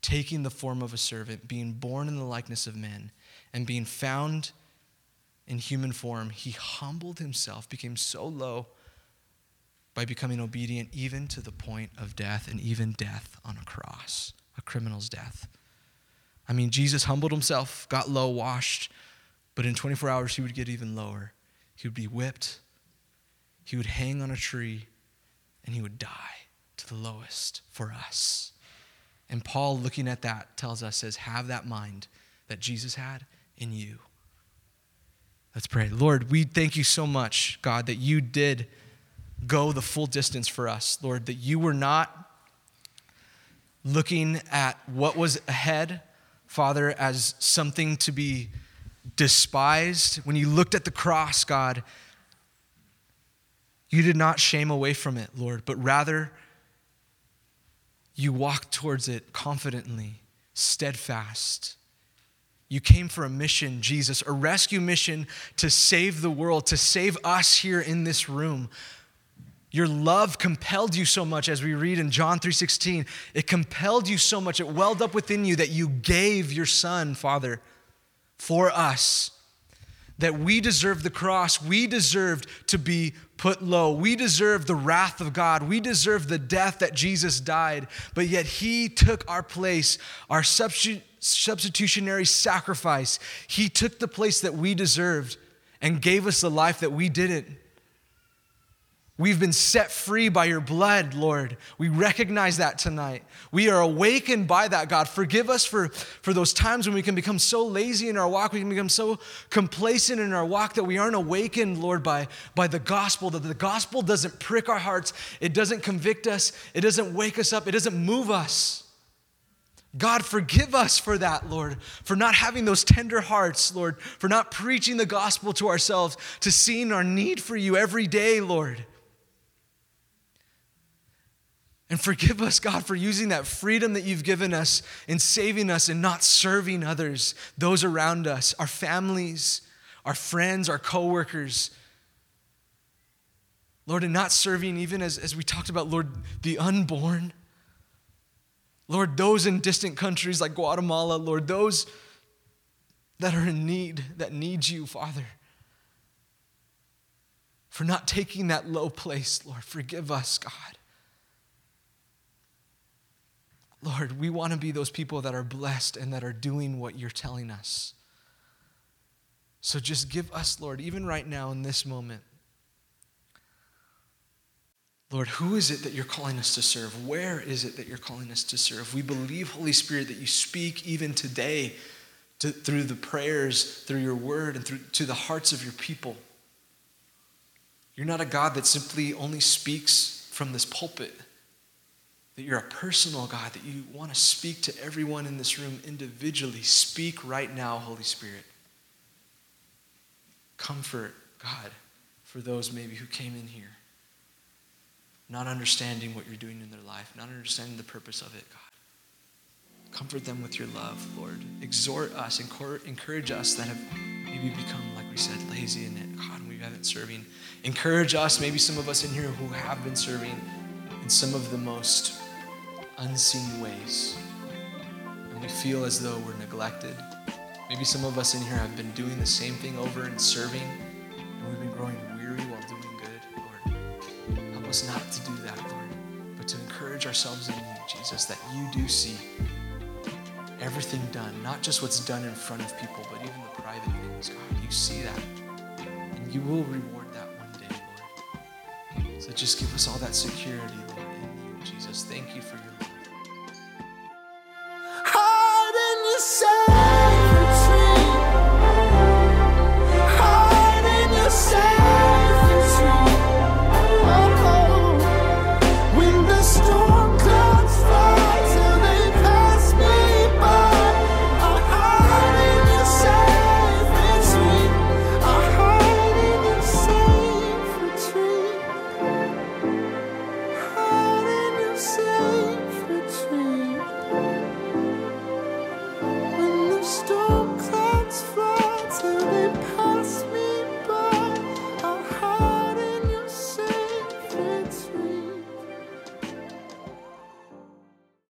taking the form of a servant, being born in the likeness of men, and being found in human form, he humbled himself, became so low by becoming obedient even to the point of death and even death on a cross, a criminal's death. I mean, Jesus humbled himself, got low, washed, but in 24 hours he would get even lower. He would be whipped, he would hang on a tree, and he would die to the lowest for us. And Paul, looking at that, tells us, says, have that mind that Jesus had in you. Let's pray. Lord, we thank you so much, God, that you did go the full distance for us, Lord, that you were not looking at what was ahead Father, as something to be despised, when you looked at the cross, God, you did not shame away from it, Lord, but rather you walked towards it confidently, steadfast. You came for a mission, Jesus, a rescue mission to save the world, to save us here in this room. Your love compelled you so much as we read in John 3:16. It compelled you so much, it welled up within you that you gave your son, Father, for us. That we deserved the cross, we deserved to be put low. We deserve the wrath of God. We deserve the death that Jesus died, but yet he took our place, our substitutionary sacrifice. He took the place that we deserved and gave us the life that we didn't. We've been set free by your blood, Lord. We recognize that tonight. We are awakened by that, God. Forgive us for, for those times when we can become so lazy in our walk, we can become so complacent in our walk that we aren't awakened, Lord, by, by the gospel, that the gospel doesn't prick our hearts, it doesn't convict us, it doesn't wake us up, it doesn't move us. God, forgive us for that, Lord, for not having those tender hearts, Lord, for not preaching the gospel to ourselves, to seeing our need for you every day, Lord. And forgive us, God, for using that freedom that you've given us in saving us and not serving others, those around us, our families, our friends, our coworkers. Lord, and not serving, even as, as we talked about, Lord, the unborn. Lord, those in distant countries like Guatemala, Lord, those that are in need, that need you, Father. For not taking that low place, Lord, forgive us, God. Lord, we want to be those people that are blessed and that are doing what you're telling us. So just give us, Lord, even right now in this moment, Lord, who is it that you're calling us to serve? Where is it that you're calling us to serve? We believe, Holy Spirit, that you speak even today to, through the prayers, through your word, and through, to the hearts of your people. You're not a God that simply only speaks from this pulpit that you're a personal God, that you want to speak to everyone in this room individually. Speak right now, Holy Spirit. Comfort, God, for those maybe who came in here not understanding what you're doing in their life, not understanding the purpose of it, God. Comfort them with your love, Lord. Exhort us, encourage us that have maybe become, like we said, lazy in it. God, we haven't serving. Encourage us, maybe some of us in here who have been serving in some of the most unseen ways. And we feel as though we're neglected. Maybe some of us in here have been doing the same thing over and serving, and we've been growing weary while doing good. Lord, help us not to do that, Lord, but to encourage ourselves in you, Jesus, that you do see everything done, not just what's done in front of people, but even the private things. God, you see that, and you will reward that one day, Lord. So just give us all that security, Lord, Jesus. Thank you for your love.